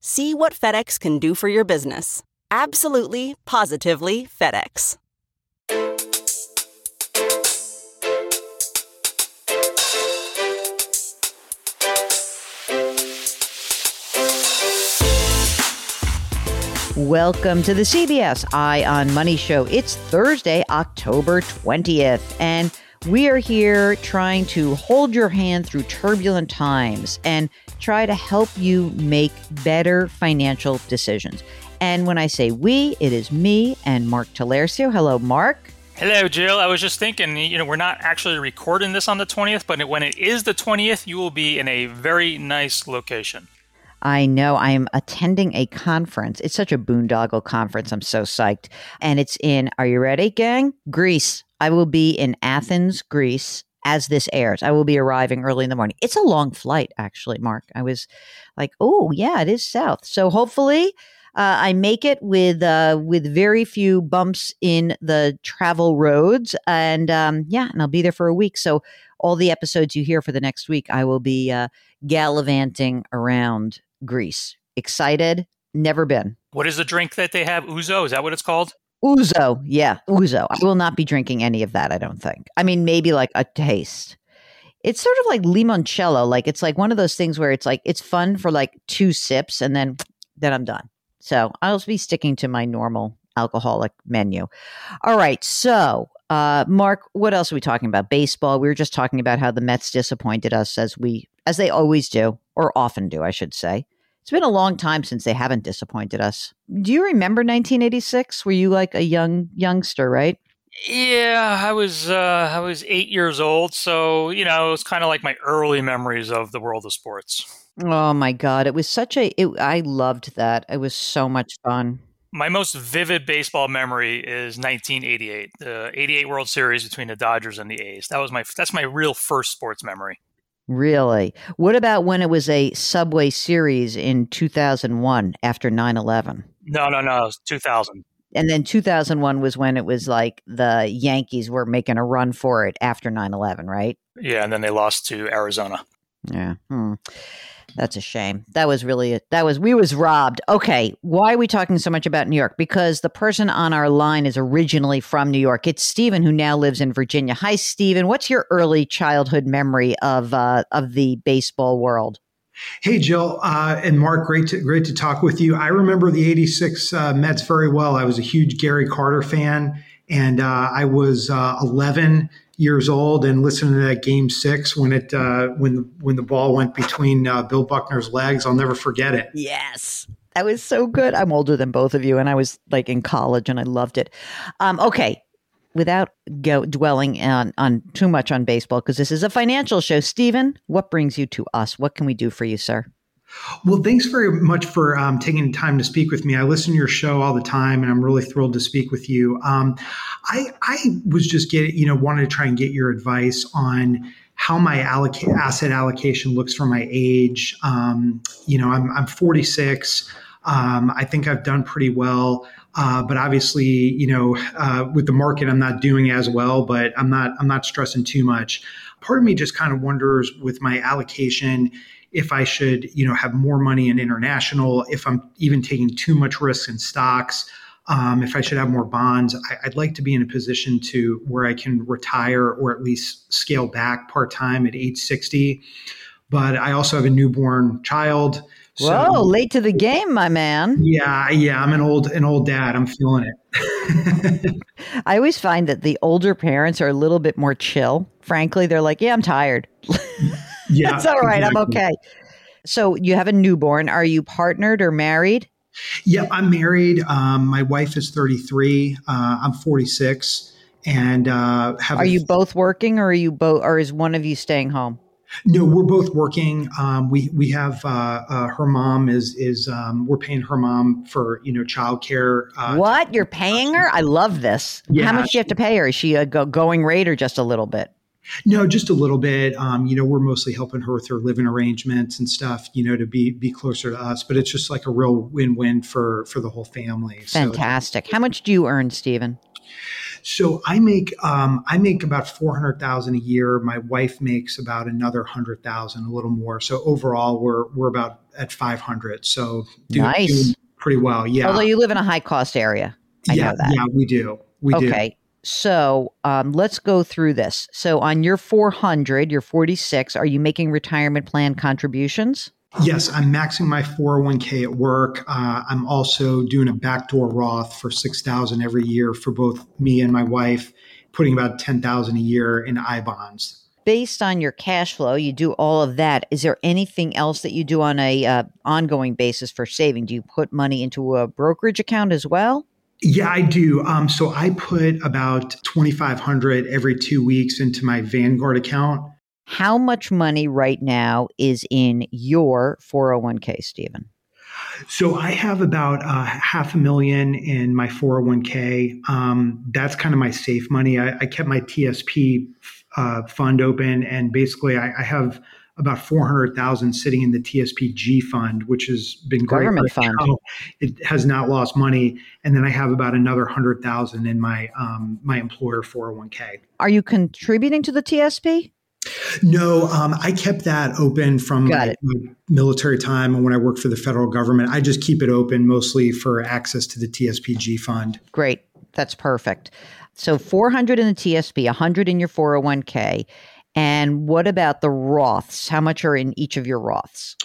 See what FedEx can do for your business. Absolutely, positively FedEx. Welcome to the CBS Eye on Money Show. It's Thursday, October 20th, and we are here trying to hold your hand through turbulent times and try to help you make better financial decisions. And when I say we, it is me and Mark Talercio. Hello, Mark. Hello, Jill. I was just thinking, you know, we're not actually recording this on the 20th, but when it is the 20th, you will be in a very nice location. I know I am attending a conference. It's such a boondoggle conference. I'm so psyched. And it's in, are you ready, gang? Greece. I will be in Athens, Greece as this airs. I will be arriving early in the morning. It's a long flight, actually, Mark. I was like, oh, yeah, it is south. So hopefully. Uh, I make it with uh, with very few bumps in the travel roads, and um, yeah, and I'll be there for a week. So all the episodes you hear for the next week, I will be uh, gallivanting around Greece. Excited? Never been. What is the drink that they have? Ouzo? Is that what it's called? Ouzo. Yeah, Uzo. I will not be drinking any of that, I don't think. I mean, maybe like a taste. It's sort of like limoncello. Like it's like one of those things where it's like it's fun for like two sips and then then I'm done. So I'll be sticking to my normal alcoholic menu. All right. So uh, Mark, what else are we talking about? Baseball. We were just talking about how the Mets disappointed us as we as they always do, or often do, I should say. It's been a long time since they haven't disappointed us. Do you remember 1986? Were you like a young youngster, right? Yeah, I was uh, I was eight years old, so you know it was kind of like my early memories of the world of sports. Oh my god, it was such a it, I loved that. It was so much fun. My most vivid baseball memory is 1988, the 88 World Series between the Dodgers and the A's. That was my that's my real first sports memory. Really? What about when it was a Subway series in 2001 after 9 11? No, no, no. It was 2000. And then 2001 was when it was like the Yankees were making a run for it after 9 11, right? Yeah, and then they lost to Arizona. Yeah. Hmm. That's a shame. That was really that was we was robbed. Okay, why are we talking so much about New York? Because the person on our line is originally from New York. It's Stephen who now lives in Virginia. Hi, Stephen. What's your early childhood memory of uh, of the baseball world? Hey, Jill uh, and Mark, great to great to talk with you. I remember the '86 uh, Mets very well. I was a huge Gary Carter fan, and uh, I was uh, 11 years old and listening to that game six when it uh, when when the ball went between uh, Bill Buckner's legs. I'll never forget it. Yes. That was so good. I'm older than both of you, and I was like in college, and I loved it. Um, okay, without go, dwelling on, on too much on baseball, because this is a financial show, Stephen, what brings you to us? What can we do for you, sir? Well, thanks very much for um, taking the time to speak with me. I listen to your show all the time, and I'm really thrilled to speak with you. Um, I, I was just getting, you know, wanted to try and get your advice on how my alloca- asset allocation looks for my age. Um, you know, I'm, I'm 46. Um, I think I've done pretty well. Uh, but obviously, you know, uh, with the market, I'm not doing as well. But I'm not I'm not stressing too much. Part of me just kind of wonders with my allocation if I should, you know, have more money in international, if I'm even taking too much risk in stocks, um, if I should have more bonds. I, would like to be in a position to where I can retire or at least scale back part time at age 60. But I also have a newborn child. So, Whoa, late to the game, my man. Yeah, yeah, I'm an old an old dad. I'm feeling it. I always find that the older parents are a little bit more chill. Frankly, they're like, "Yeah, I'm tired." Yeah, that's all right. Exactly. I'm okay. So you have a newborn. Are you partnered or married? Yeah, I'm married. Um, my wife is 33. Uh, I'm 46, and uh, have. Are you both working, or are you both, or is one of you staying home? No, we're both working. Um, we we have uh, uh, her mom is is um, we're paying her mom for you know childcare. Uh, what you're paying her? I love this. Yeah, How much do you have to pay her? Is she a go- going rate or just a little bit? No, just a little bit. Um, you know, we're mostly helping her with her living arrangements and stuff. You know, to be be closer to us. But it's just like a real win win for for the whole family. Fantastic. So, How much do you earn, Stephen? So I make um, I make about four hundred thousand a year. My wife makes about another hundred thousand, a little more. So overall, we're we're about at five hundred. So do, nice, pretty well. Yeah. Although you live in a high cost area, I yeah, Yeah, we do. We okay. do. So um, let's go through this. So on your 400, your 46, are you making retirement plan contributions? Yes, I'm maxing my 401k at work. Uh, I'm also doing a backdoor Roth for 6000 every year for both me and my wife, putting about 10000 a year in I bonds. Based on your cash flow, you do all of that. Is there anything else that you do on a uh, ongoing basis for saving? Do you put money into a brokerage account as well? Yeah, I do. Um, so I put about 2500 every two weeks into my Vanguard account how much money right now is in your 401k, Stephen? So I have about uh, half a million in my 401k. Um, that's kind of my safe money. I, I kept my TSP uh, fund open, and basically I, I have about 400,000 sitting in the TSPG fund, which has been great. Government fund. Now. It has not lost money. And then I have about another 100,000 in my, um, my employer 401k. Are you contributing to the TSP? No, um, I kept that open from my, my, military time and when I worked for the federal government. I just keep it open mostly for access to the TSPG fund. Great. That's perfect. So 400 in the TSP, 100 in your 401k. And what about the Roths? How much are in each of your Roths?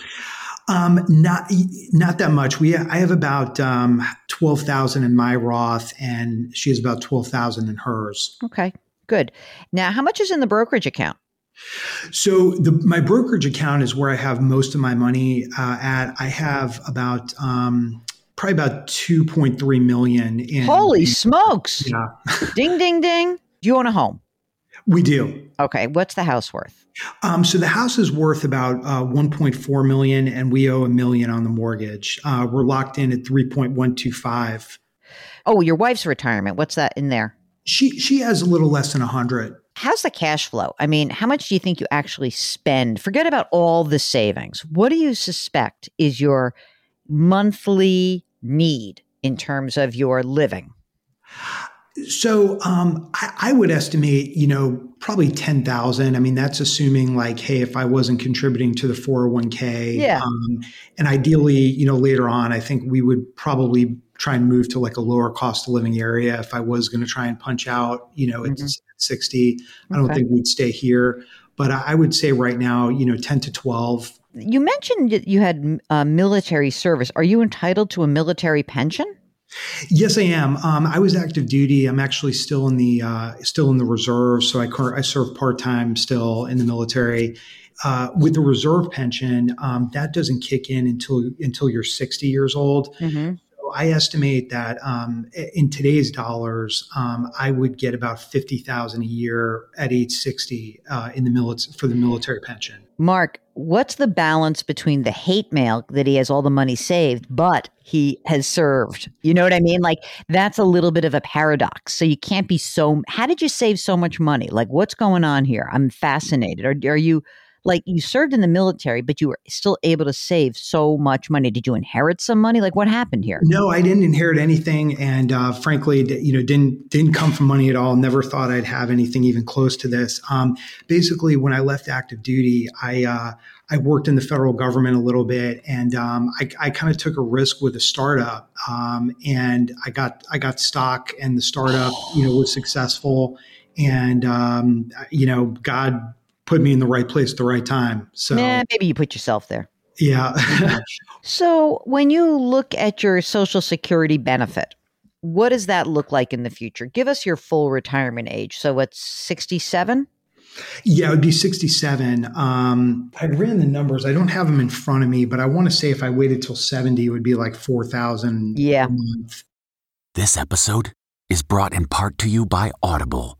Um, not not that much. We I have about um, twelve thousand in my Roth, and she has about twelve thousand in hers. Okay, good. Now, how much is in the brokerage account? So the, my brokerage account is where I have most of my money uh, at. I have about um, probably about two point three million. In, Holy smokes! Yeah. ding ding ding. Do you own a home? We do. Okay. What's the house worth? Um, so the house is worth about uh, 1.4 million, and we owe a million on the mortgage. Uh, we're locked in at 3.125. Oh, your wife's retirement. What's that in there? She she has a little less than a hundred. How's the cash flow? I mean, how much do you think you actually spend? Forget about all the savings. What do you suspect is your monthly need in terms of your living? So um, I, I, would estimate, you know, probably ten thousand. I mean, that's assuming like, hey, if I wasn't contributing to the four hundred one k, yeah, um, and ideally, you know, later on, I think we would probably try and move to like a lower cost of living area if I was going to try and punch out, you know, mm-hmm. at 60. I don't think we'd stay here. But I would say right now, you know, 10 to 12. You mentioned you had uh, military service. Are you entitled to a military pension? Yes, I am. Um, I was active duty. I'm actually still in the uh, still in the reserve, so I, I serve part time still in the military. Uh, with the reserve pension, um, that doesn't kick in until until you're 60 years old. Mm-hmm. I estimate that um, in today's dollars, um, I would get about fifty thousand a year at age sixty uh, in the military for the military pension. Mark, what's the balance between the hate mail that he has all the money saved, but he has served? You know what I mean? Like that's a little bit of a paradox. So you can't be so. How did you save so much money? Like what's going on here? I'm fascinated. Are, are you like you served in the military, but you were still able to save so much money. Did you inherit some money? Like what happened here? No, I didn't inherit anything, and uh, frankly, you know, didn't didn't come from money at all. Never thought I'd have anything even close to this. Um, basically, when I left active duty, I uh, I worked in the federal government a little bit, and um, I, I kind of took a risk with a startup, um, and I got I got stock, and the startup, you know, was successful, and um, you know, God put me in the right place at the right time. So nah, maybe you put yourself there. Yeah. so when you look at your Social Security benefit, what does that look like in the future? Give us your full retirement age. So it's sixty seven. Yeah, it would be 67. Um, I ran the numbers. I don't have them in front of me, but I want to say if I waited till 70, it would be like 4,000 yeah. This episode is brought in part to you by Audible,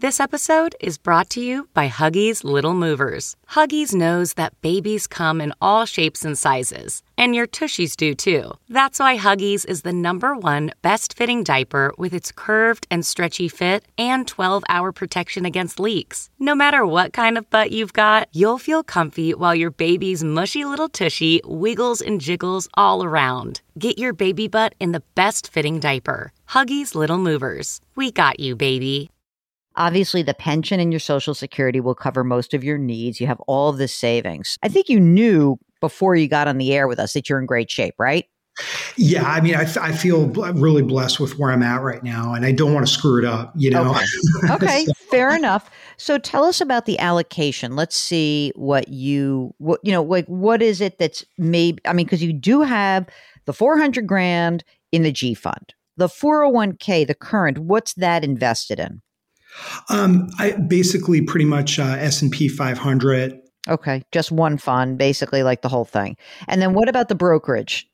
This episode is brought to you by Huggies Little Movers. Huggies knows that babies come in all shapes and sizes, and your tushies do too. That's why Huggies is the number one best fitting diaper with its curved and stretchy fit and 12 hour protection against leaks. No matter what kind of butt you've got, you'll feel comfy while your baby's mushy little tushy wiggles and jiggles all around. Get your baby butt in the best fitting diaper. Huggies Little Movers. We got you, baby. Obviously, the pension and your Social Security will cover most of your needs. You have all of the savings. I think you knew before you got on the air with us that you're in great shape, right? Yeah, I mean, I, I feel really blessed with where I'm at right now, and I don't want to screw it up, you know? Okay, okay so. fair enough. So tell us about the allocation. Let's see what you, what, you know, like what is it that's maybe, I mean, because you do have the 400 grand in the G fund, the 401k, the current, what's that invested in? Um, I basically pretty much uh, S and P 500. Okay, just one fund, basically like the whole thing. And then what about the brokerage?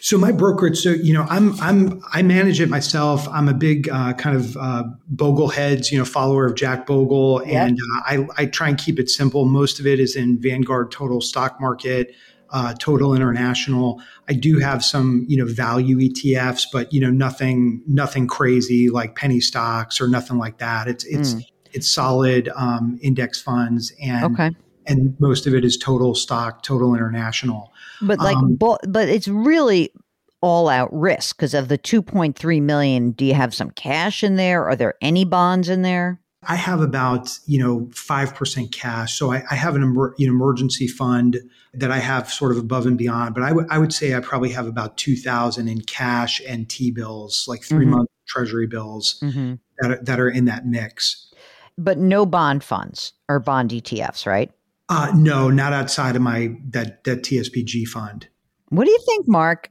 So my brokerage, so you know, I'm I'm I manage it myself. I'm a big uh, kind of uh, Bogleheads, you know, follower of Jack Bogle, yep. and uh, I I try and keep it simple. Most of it is in Vanguard Total Stock Market uh, Total International. I do have some, you know, value ETFs, but you know, nothing, nothing crazy like penny stocks or nothing like that. It's it's mm. it's solid um, index funds, and okay. and most of it is total stock, Total International. But like, um, but it's really all out risk because of the 2.3 million. Do you have some cash in there? Are there any bonds in there? I have about you know five percent cash, so I, I have an emer- you know, emergency fund that I have sort of above and beyond. But I, w- I would say I probably have about two thousand in cash and T bills, like 3 mm-hmm. month Treasury bills mm-hmm. that are, that are in that mix. But no bond funds or bond ETFs, right? Uh, no, not outside of my that that TSPG fund. What do you think, Mark?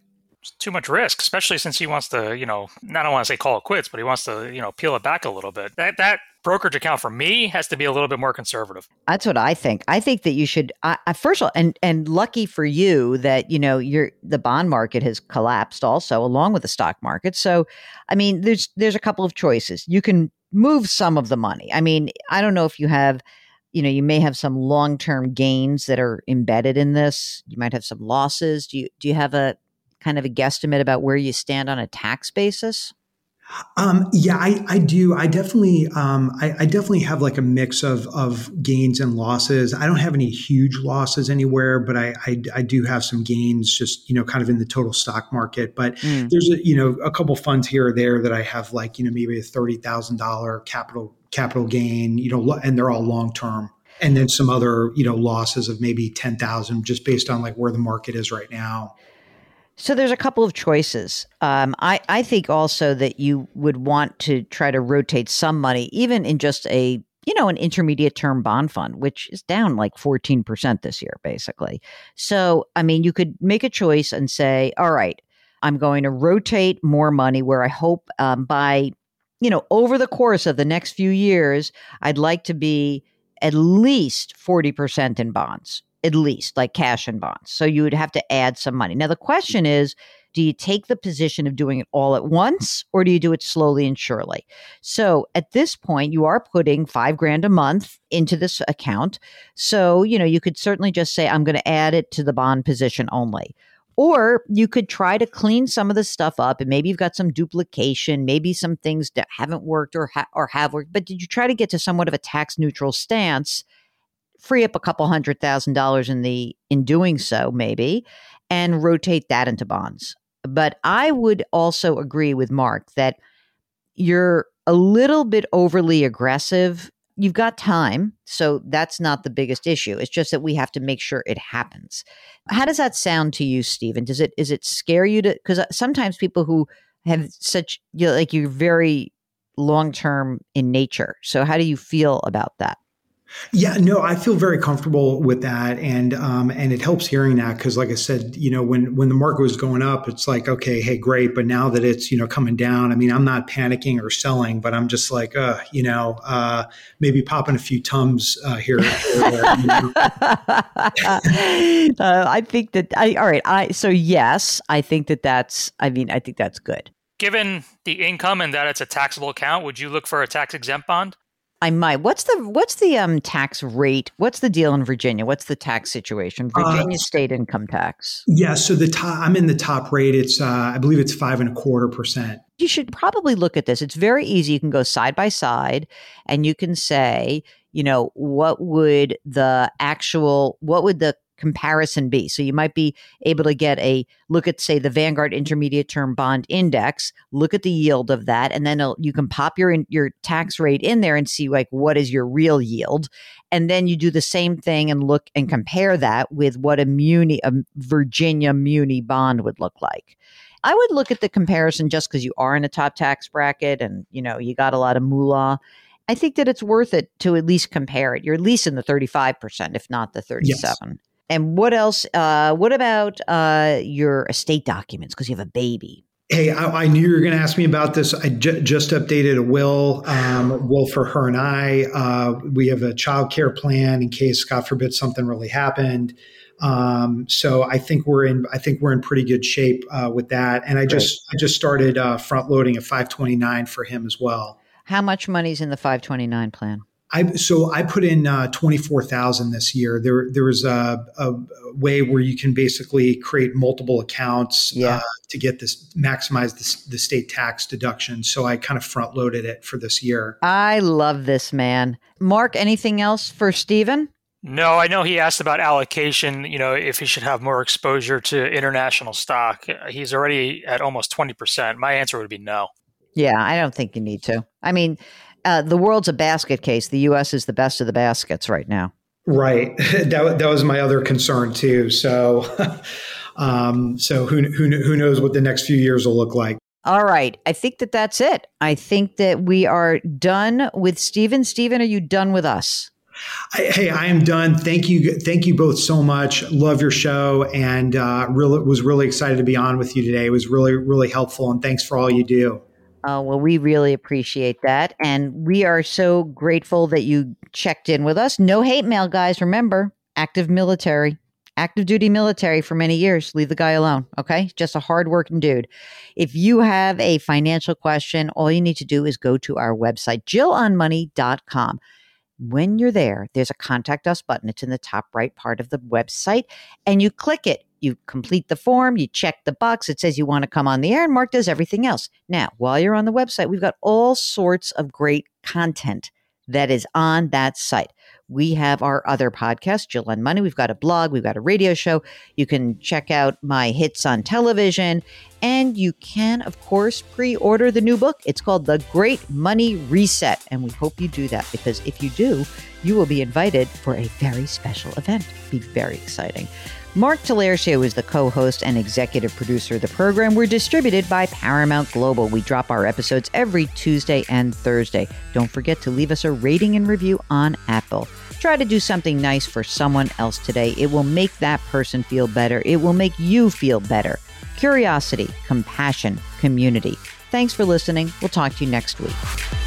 too much risk, especially since he wants to, you know, I don't want to say call it quits, but he wants to, you know, peel it back a little bit. That that brokerage account for me has to be a little bit more conservative. That's what I think. I think that you should. I, I, first of all, and and lucky for you that you know your the bond market has collapsed also along with the stock market. So, I mean, there's there's a couple of choices. You can move some of the money. I mean, I don't know if you have you know you may have some long-term gains that are embedded in this you might have some losses do you do you have a kind of a guesstimate about where you stand on a tax basis? Um, yeah, I, I, do. I definitely, um, I, I, definitely have like a mix of of gains and losses. I don't have any huge losses anywhere, but I, I, I do have some gains, just you know, kind of in the total stock market. But mm. there's a you know a couple funds here or there that I have like you know maybe a thirty thousand dollar capital capital gain, you know, and they're all long term. And then some other you know losses of maybe ten thousand, just based on like where the market is right now. So there's a couple of choices. Um, I, I think also that you would want to try to rotate some money, even in just a you know an intermediate term bond fund, which is down like 14% this year, basically. So I mean, you could make a choice and say, all right, I'm going to rotate more money where I hope um, by you know over the course of the next few years, I'd like to be at least 40% in bonds at least, like cash and bonds. So you would have to add some money. Now, the question is do you take the position of doing it all at once or do you do it slowly and surely? So at this point, you are putting five grand a month into this account. So, you know, you could certainly just say, I'm going to add it to the bond position only. Or you could try to clean some of the stuff up, and maybe you've got some duplication, maybe some things that haven't worked or ha- or have worked. But did you try to get to somewhat of a tax neutral stance free up a couple hundred thousand dollars in the in doing so maybe and rotate that into bonds. But i would also agree with mark that you're a little bit overly aggressive. You've got time so that's not the biggest issue. It's just that we have to make sure it happens. How does that sound to you stephen does it is it scare you to because uh, sometimes people who have such you know, like you're very long term in nature. So how do you feel about that yeah, no, I feel very comfortable with that, and um, and it helps hearing that because, like I said, you know, when when the market was going up, it's like, okay, hey, great, but now that it's you know coming down, I mean, I'm not panicking or selling, but I'm just like, uh, you know, uh, maybe popping a few tums uh, here. there, you know? uh, I think that I all right. I so yes, I think that that's. I mean, I think that's good. Given the income and that it's a taxable account, would you look for a tax exempt bond? I might. What's the what's the um tax rate? What's the deal in Virginia? What's the tax situation? Uh, Virginia uh, state income tax. Yeah, so the top I'm in the top rate. It's uh, I believe it's five and a quarter percent. You should probably look at this. It's very easy. You can go side by side and you can say, you know, what would the actual what would the comparison be? So you might be able to get a look at, say, the Vanguard Intermediate Term Bond Index, look at the yield of that, and then uh, you can pop your your tax rate in there and see like what is your real yield, and then you do the same thing and look and compare that with what a muni a Virginia muni bond would look like. I would look at the comparison just because you are in a top tax bracket and you know you got a lot of moolah. I think that it's worth it to at least compare it. You're at least in the 35%, if not the 37. Yes. And what else? Uh, what about uh, your estate documents? Because you have a baby. Hey, I, I, knew you were going to ask me about this. I ju- just updated a will, um, will for her and I. Uh, we have a child care plan in case, God forbid, something really happened. Um, so I think we're in. I think we're in pretty good shape uh, with that. And I just I just started uh, front loading a 529 for him as well. How much money's in the 529 plan? I so I put in uh, twenty four thousand this year. There there was a, a, way where you can basically create multiple accounts uh, yeah. uh, to get this maximize the, the state tax deduction. So I kind of front loaded it for this year. I love this man, Mark. Anything else for Stephen? No, I know he asked about allocation. You know, if he should have more exposure to international stock. He's already at almost twenty percent. My answer would be no. Yeah, I don't think you need to. I mean uh, the world's a basket case. The U.S. is the best of the baskets right now. Right. that, that was my other concern too. So, um, so who, who, who knows what the next few years will look like. All right. I think that that's it. I think that we are done with Stephen. Stephen, are you done with us? I, hey, I am done. Thank you, thank you both so much. Love your show, and uh, really was really excited to be on with you today. It was really, really helpful, and thanks for all you do. Uh, well, we really appreciate that. And we are so grateful that you checked in with us. No hate mail, guys. Remember, active military, active duty military for many years. Leave the guy alone. Okay. Just a hardworking dude. If you have a financial question, all you need to do is go to our website, jillonmoney.com. When you're there, there's a contact us button. It's in the top right part of the website, and you click it you complete the form, you check the box, it says you want to come on the air, and Mark does everything else. Now, while you're on the website, we've got all sorts of great content that is on that site. We have our other podcast, Jill on Money. We've got a blog, we've got a radio show. You can check out my hits on television, and you can, of course, pre order the new book. It's called The Great Money Reset. And we hope you do that because if you do, you will be invited for a very special event. Be very exciting. Mark Talercio is the co host and executive producer of the program. We're distributed by Paramount Global. We drop our episodes every Tuesday and Thursday. Don't forget to leave us a rating and review on Apple. Try to do something nice for someone else today. It will make that person feel better, it will make you feel better. Curiosity, compassion, community. Thanks for listening. We'll talk to you next week.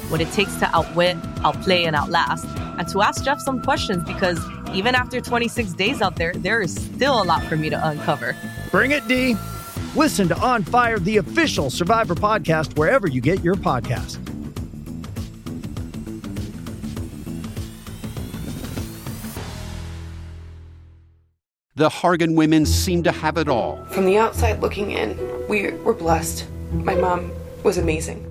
what it takes to outwit, outplay, and outlast, and to ask Jeff some questions because even after 26 days out there, there is still a lot for me to uncover. Bring it, Dee. Listen to On Fire, the official Survivor podcast, wherever you get your podcast. The Hargan women seem to have it all. From the outside looking in, we were blessed. My mom was amazing.